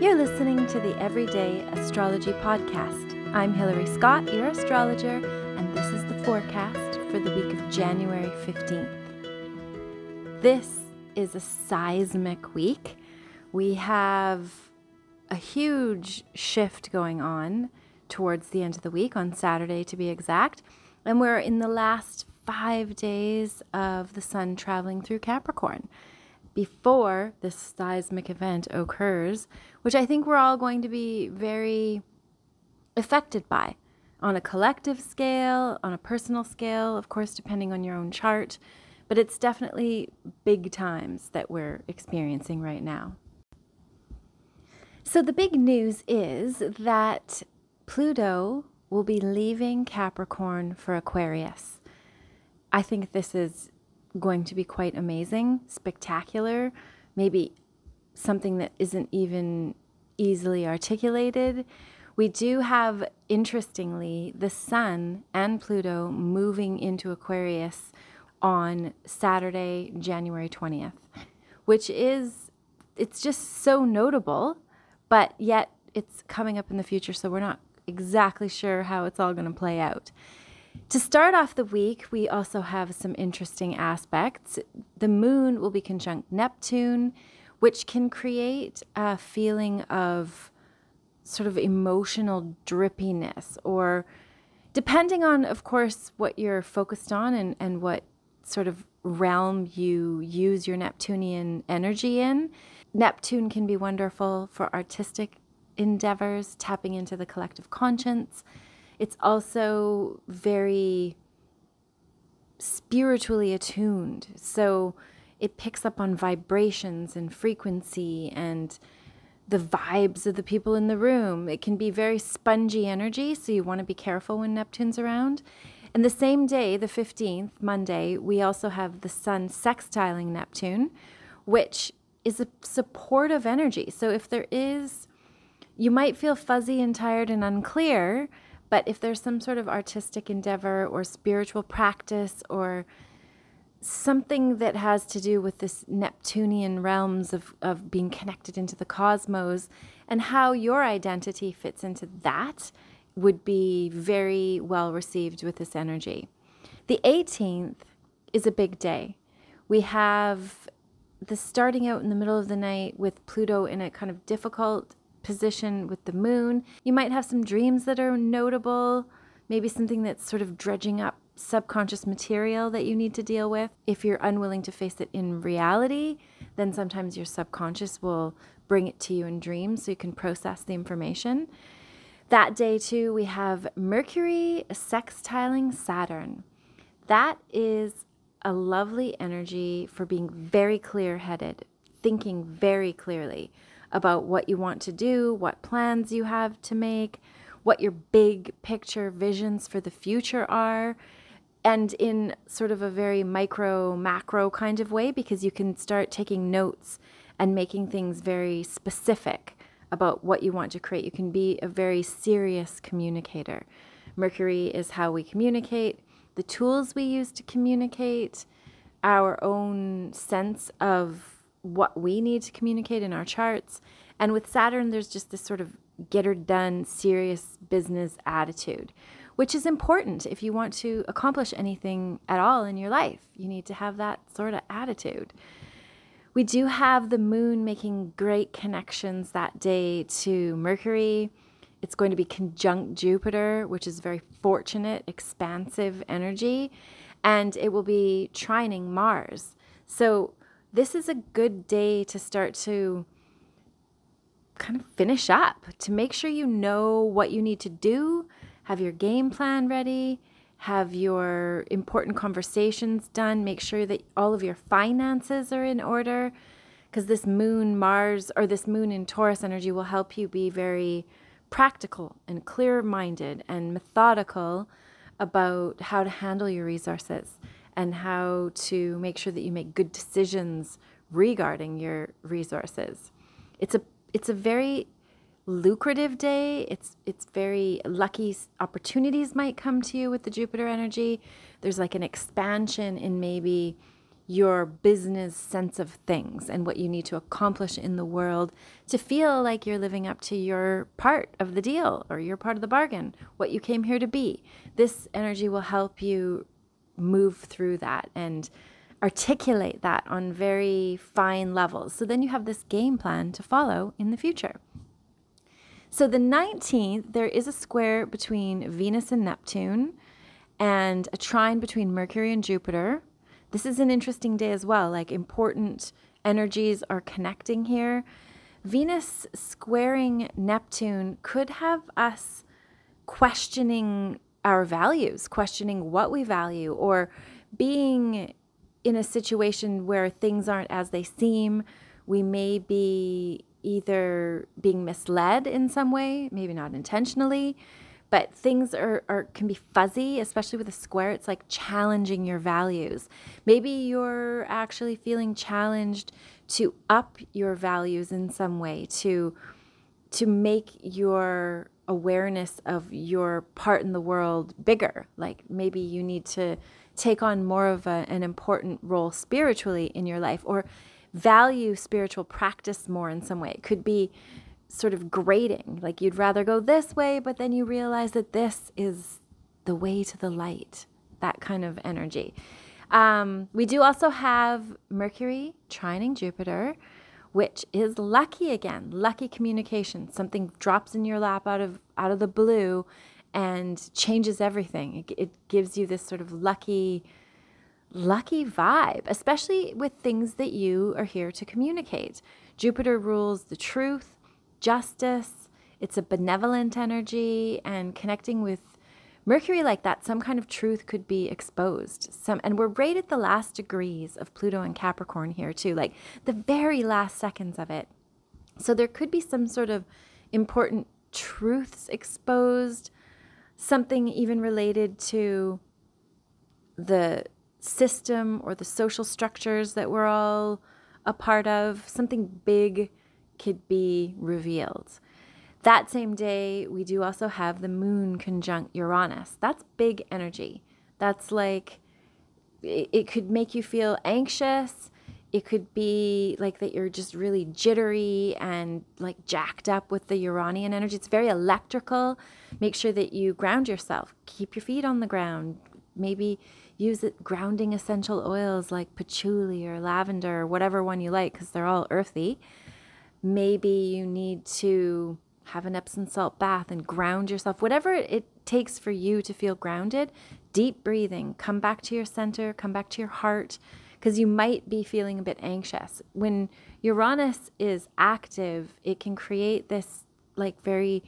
You're listening to the Everyday Astrology Podcast. I'm Hilary Scott, your astrologer, and this is the forecast for the week of January 15th. This is a seismic week. We have a huge shift going on towards the end of the week, on Saturday to be exact, and we're in the last five days of the sun traveling through Capricorn before this seismic event occurs, which I think we're all going to be very affected by on a collective scale, on a personal scale, of course, depending on your own chart. But it's definitely big times that we're experiencing right now. So, the big news is that Pluto will be leaving Capricorn for Aquarius. I think this is going to be quite amazing, spectacular, maybe something that isn't even easily articulated. We do have, interestingly, the Sun and Pluto moving into Aquarius on Saturday, January 20th, which is, it's just so notable, but yet it's coming up in the future, so we're not exactly sure how it's all going to play out. To start off the week, we also have some interesting aspects. The moon will be conjunct Neptune, which can create a feeling of sort of emotional drippiness, or depending on, of course, what you're focused on and, and what sort of realm you use your Neptunian energy in. Neptune can be wonderful for artistic endeavors, tapping into the collective conscience. It's also very spiritually attuned. So it picks up on vibrations and frequency and the vibes of the people in the room. It can be very spongy energy, so you want to be careful when Neptune's around. And the same day, the 15th, Monday, we also have the sun sextiling Neptune, which is a supportive energy. So if there is, you might feel fuzzy and tired and unclear, but if there's some sort of artistic endeavor or spiritual practice or something that has to do with this Neptunian realms of, of being connected into the cosmos and how your identity fits into that would be very well received with this energy. The 18th is a big day. We have the starting out in the middle of the night with Pluto in a kind of difficult position with the moon. You might have some dreams that are notable, maybe something that's sort of dredging up subconscious material that you need to deal with. If you're unwilling to face it in reality, then sometimes your subconscious will bring it to you in dreams so you can process the information. That day, too, we have Mercury sextiling Saturn. That is a lovely energy for being very clear headed, thinking very clearly about what you want to do, what plans you have to make, what your big picture visions for the future are, and in sort of a very micro, macro kind of way, because you can start taking notes and making things very specific about what you want to create. You can be a very serious communicator. Mercury is how we communicate, the tools we use to communicate, our own sense of what we need to communicate in our charts. And with Saturn, there's just this sort of get her done, serious business attitude, which is important if you want to accomplish anything at all in your life. You need to have that sort of attitude. We do have the moon making great connections that day to Mercury. It's going to be conjunct Jupiter, which is very fortunate, expansive energy, and it will be trining Mars. So this is a good day to start to kind of finish up, to make sure you know what you need to do, have your game plan ready, have your important conversations done, make sure that all of your finances are in order. Because this moon, Mars, or this moon in Taurus energy will help you be very practical and clear minded and methodical about how to handle your resources and how to make sure that you make good decisions regarding your resources. It's a it's a very lucrative day. It's it's very lucky opportunities might come to you with the Jupiter energy. There's like an expansion in maybe your business sense of things and what you need to accomplish in the world to feel like you're living up to your part of the deal or your part of the bargain, what you came here to be. This energy will help you move through that and articulate that on very fine levels. So then you have this game plan to follow in the future. So the 19th, there is a square between Venus and Neptune and a trine between Mercury and Jupiter. This is an interesting day as well. Like important energies are connecting here. Venus squaring Neptune could have us questioning our values, questioning what we value, or being in a situation where things aren't as they seem. We may be either being misled in some way, maybe not intentionally, but things are, are can be fuzzy especially with a square it's like challenging your values maybe you're actually feeling challenged to up your values in some way to to make your awareness of your part in the world bigger. Like maybe you need to take on more of a, an important role spiritually in your life or value spiritual practice more in some way. It could be sort of grading, Like you'd rather go this way, but then you realize that this is the way to the light, that kind of energy. Um, we do also have Mercury trining Jupiter, which is lucky again, lucky communication. Something drops in your lap out of out of the blue and changes everything. It, it gives you this sort of lucky lucky vibe, especially with things that you are here to communicate. Jupiter rules the truth, justice, it's a benevolent energy, and connecting with Mercury like that, some kind of truth could be exposed. Some, and we're right at the last degrees of Pluto and Capricorn here too, like the very last seconds of it. So there could be some sort of important truths exposed, something even related to the system or the social structures that we're all a part of, something big could be revealed. That same day, we do also have the moon conjunct Uranus. That's big energy. That's like, it, could make you feel anxious. It could be like that you're just really jittery and like jacked up with the Uranian energy. It's very electrical. Make sure that you ground yourself. Keep your feet on the ground. Maybe use it grounding essential oils like patchouli or lavender or whatever one you like because they're all earthy. Maybe you need to have an Epsom salt bath and ground yourself, whatever it takes for you to feel grounded. Deep breathing, come back to your center, come back to your heart, because you might be feeling a bit anxious. When Uranus is active, it can create this like very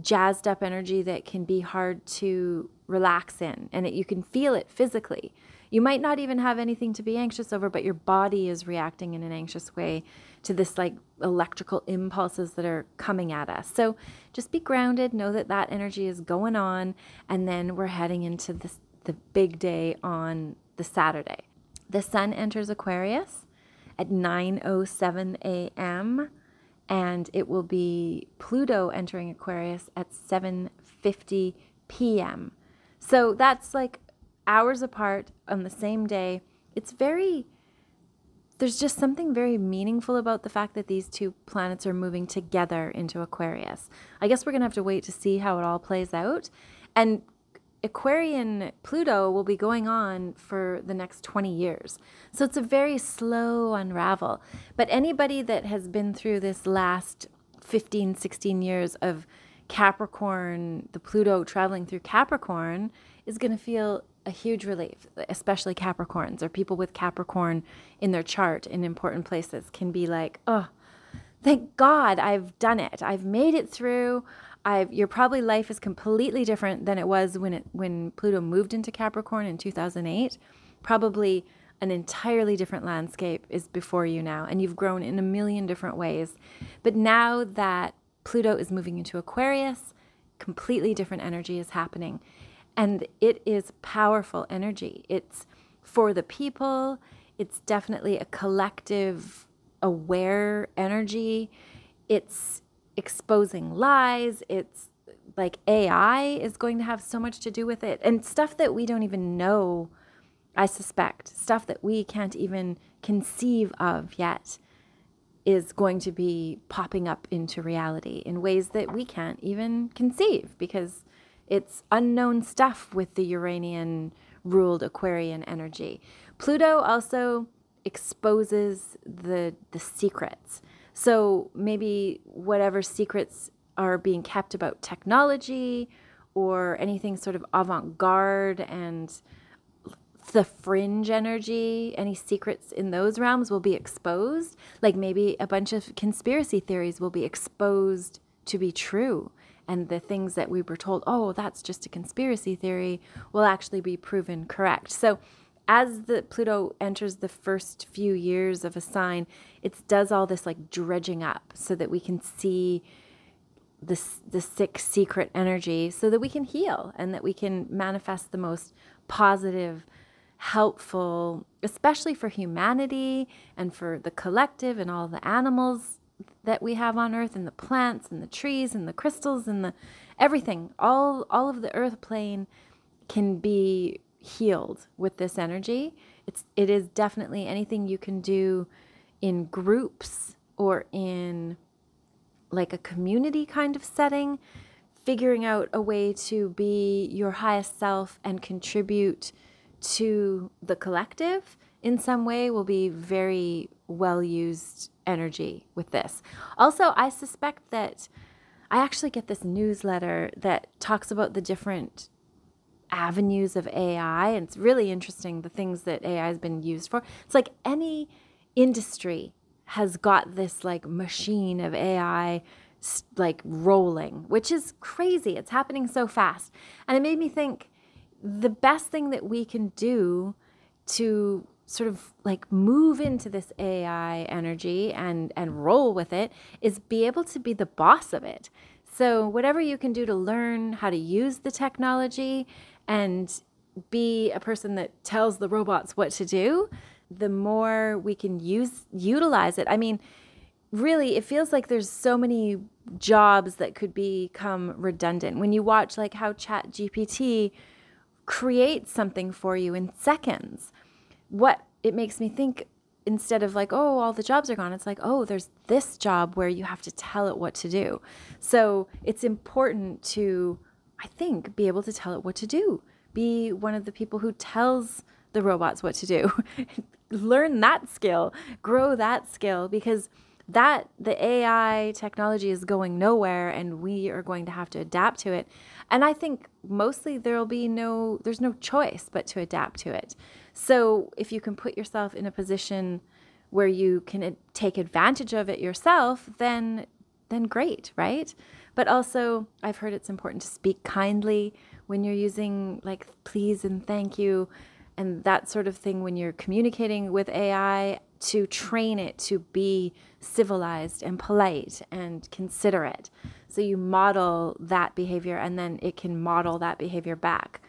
jazzed up energy that can be hard to relax in, and it, you can feel it physically. You might not even have anything to be anxious over, but your body is reacting in an anxious way to this like electrical impulses that are coming at us. So just be grounded, know that that energy is going on, and then we're heading into this the big day on the Saturday. The sun enters Aquarius at 9:07 a.m. and it will be Pluto entering Aquarius at 7:50 p.m. So that's like hours apart on the same day. It's very, there's just something very meaningful about the fact that these two planets are moving together into Aquarius. I guess we're going to have to wait to see how it all plays out. And Aquarian Pluto will be going on for the next 20 years. So it's a very slow unravel. But anybody that has been through this last 15, 16 years of Capricorn, the Pluto traveling through Capricorn, is going to feel a huge relief, especially Capricorns or people with Capricorn in their chart in important places can be like, oh, thank God I've done it. I've made it through. I've your probably life is completely different than it was when it when Pluto moved into Capricorn in 2008. Probably an entirely different landscape is before you now and you've grown in a million different ways. But now that Pluto is moving into Aquarius, completely different energy is happening. And it is powerful energy. It's for the people, it's definitely a collective, aware energy. It's exposing lies. It's like AI is going to have so much to do with it and stuff that we don't even know I suspect, stuff that we can't even conceive of yet is going to be popping up into reality in ways that we can't even conceive because it's unknown stuff with the Uranian ruled Aquarian energy. Pluto also exposes the the secrets. So maybe whatever secrets are being kept about technology or anything sort of avant-garde and the fringe energy, any secrets in those realms will be exposed. Like maybe a bunch of conspiracy theories will be exposed to be true. And the things that we were told, oh, that's just a conspiracy theory, will actually be proven correct. So, as the Pluto enters the first few years of a sign, it does all this like dredging up so that we can see the, the sick secret energy so that we can heal and that we can manifest the most positive helpful, especially for humanity and for the collective and all the animals that we have on earth and the plants and the trees and the crystals and the everything all all of the earth plane can be healed with this energy. It's it is definitely anything you can do in groups or in like a community kind of setting figuring out a way to be your highest self and contribute to the collective in some way will be very well used energy with this. Also, I suspect that I actually get this newsletter that talks about the different avenues of AI, and it's really interesting the things that AI has been used for. It's like any industry has got this like machine of AI like rolling, which is crazy. It's happening so fast. And it made me think the best thing that we can do to sort of like move into this AI energy and and roll with it is be able to be the boss of it. So whatever you can do to learn how to use the technology and be a person that tells the robots what to do, the more we can use utilize it. I mean, really it feels like there's so many jobs that could become redundant. When you watch like how Chat GPT creates something for you in seconds. What it makes me think instead of like, oh, all the jobs are gone, it's like, oh, there's this job where you have to tell it what to do. So it's important to, I think, be able to tell it what to do. Be one of the people who tells the robots what to do. Learn that skill, grow that skill because that the AI technology is going nowhere and we are going to have to adapt to it. And I think mostly there'll be no, there's no choice but to adapt to it. So if you can put yourself in a position where you can take advantage of it yourself, then then great, right? But also, I've heard it's important to speak kindly when you're using like please and thank you and that sort of thing when you're communicating with AI to train it to be civilized and polite and considerate. So you model that behavior and then it can model that behavior back.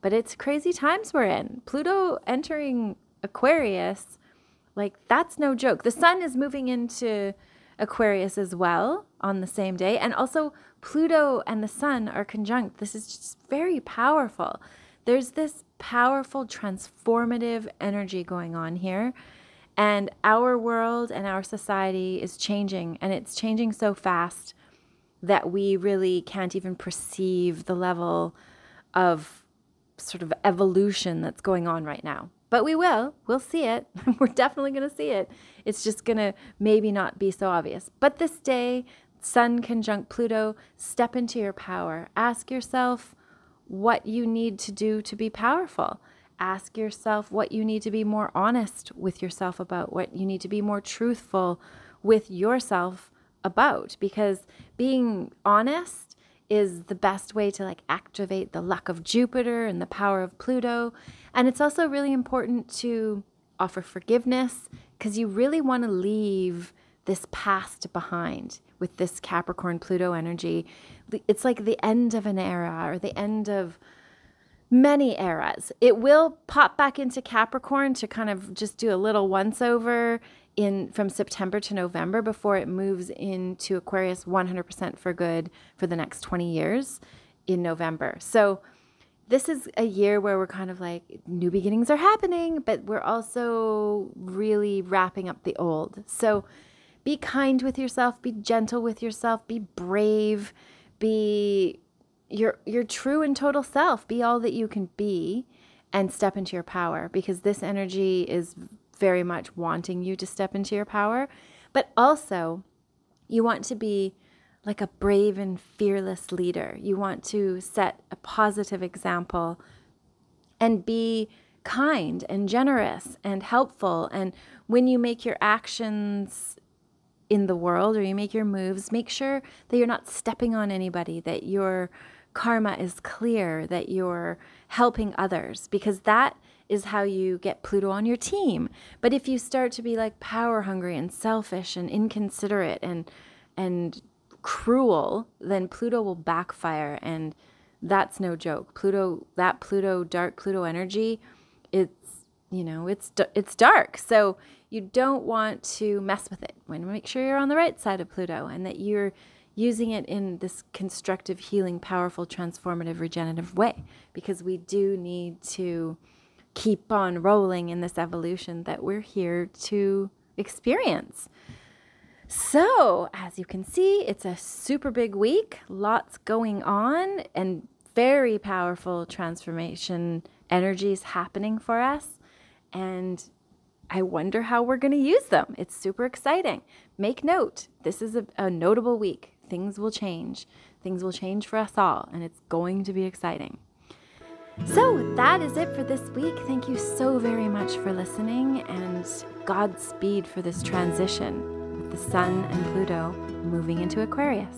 But it's crazy times we're in. Pluto entering Aquarius, like that's no joke. The sun is moving into Aquarius as well on the same day. And also, Pluto and the sun are conjunct. This is just very powerful. There's this powerful transformative energy going on here. And our world and our society is changing, and it's changing so fast that we really can't even perceive the level of sort of evolution that's going on right now. But we will. We'll see it. We're definitely going to see it. It's just going to maybe not be so obvious. But this day, Sun conjunct Pluto, step into your power. Ask yourself what you need to do to be powerful. Ask yourself what you need to be more honest with yourself about, what you need to be more truthful with yourself about because being honest is the best way to like activate the luck of Jupiter and the power of Pluto. And it's also really important to offer forgiveness because you really want to leave this past behind with this Capricorn Pluto energy. It's like the end of an era or the end of many eras. It will pop back into Capricorn to kind of just do a little once over in from September to November before it moves into Aquarius 100% for good for the next 20 years in November. So this is a year where we're kind of like new beginnings are happening, but we're also really wrapping up the old. So be kind with yourself, be gentle with yourself, be brave, be your your true and total self, be all that you can be and step into your power because this energy is very much wanting you to step into your power, but also you want to be like a brave and fearless leader. You want to set a positive example and be kind and generous and helpful. And when you make your actions in the world or you make your moves, make sure that you're not stepping on anybody, that your karma is clear, that you're helping others, because that is how you get Pluto on your team. But if you start to be like power hungry and selfish and inconsiderate and and cruel, then Pluto will backfire and that's no joke. Pluto that Pluto dark Pluto energy, it's you know, it's it's dark. So you don't want to mess with it. Want to make sure you're on the right side of Pluto and that you're using it in this constructive, healing, powerful, transformative, regenerative way because we do need to keep on rolling in this evolution that we're here to experience. So, as you can see, it's a super big week, lots going on, and very powerful transformation energies happening for us. And I wonder how we're going to use them. It's super exciting. Make note, this is a, a, notable week. Things will change. Things will change for us all, and it's going to be exciting. So that is it for this week. Thank you so very much for listening, and Godspeed for this transition with the Sun and Pluto moving into Aquarius.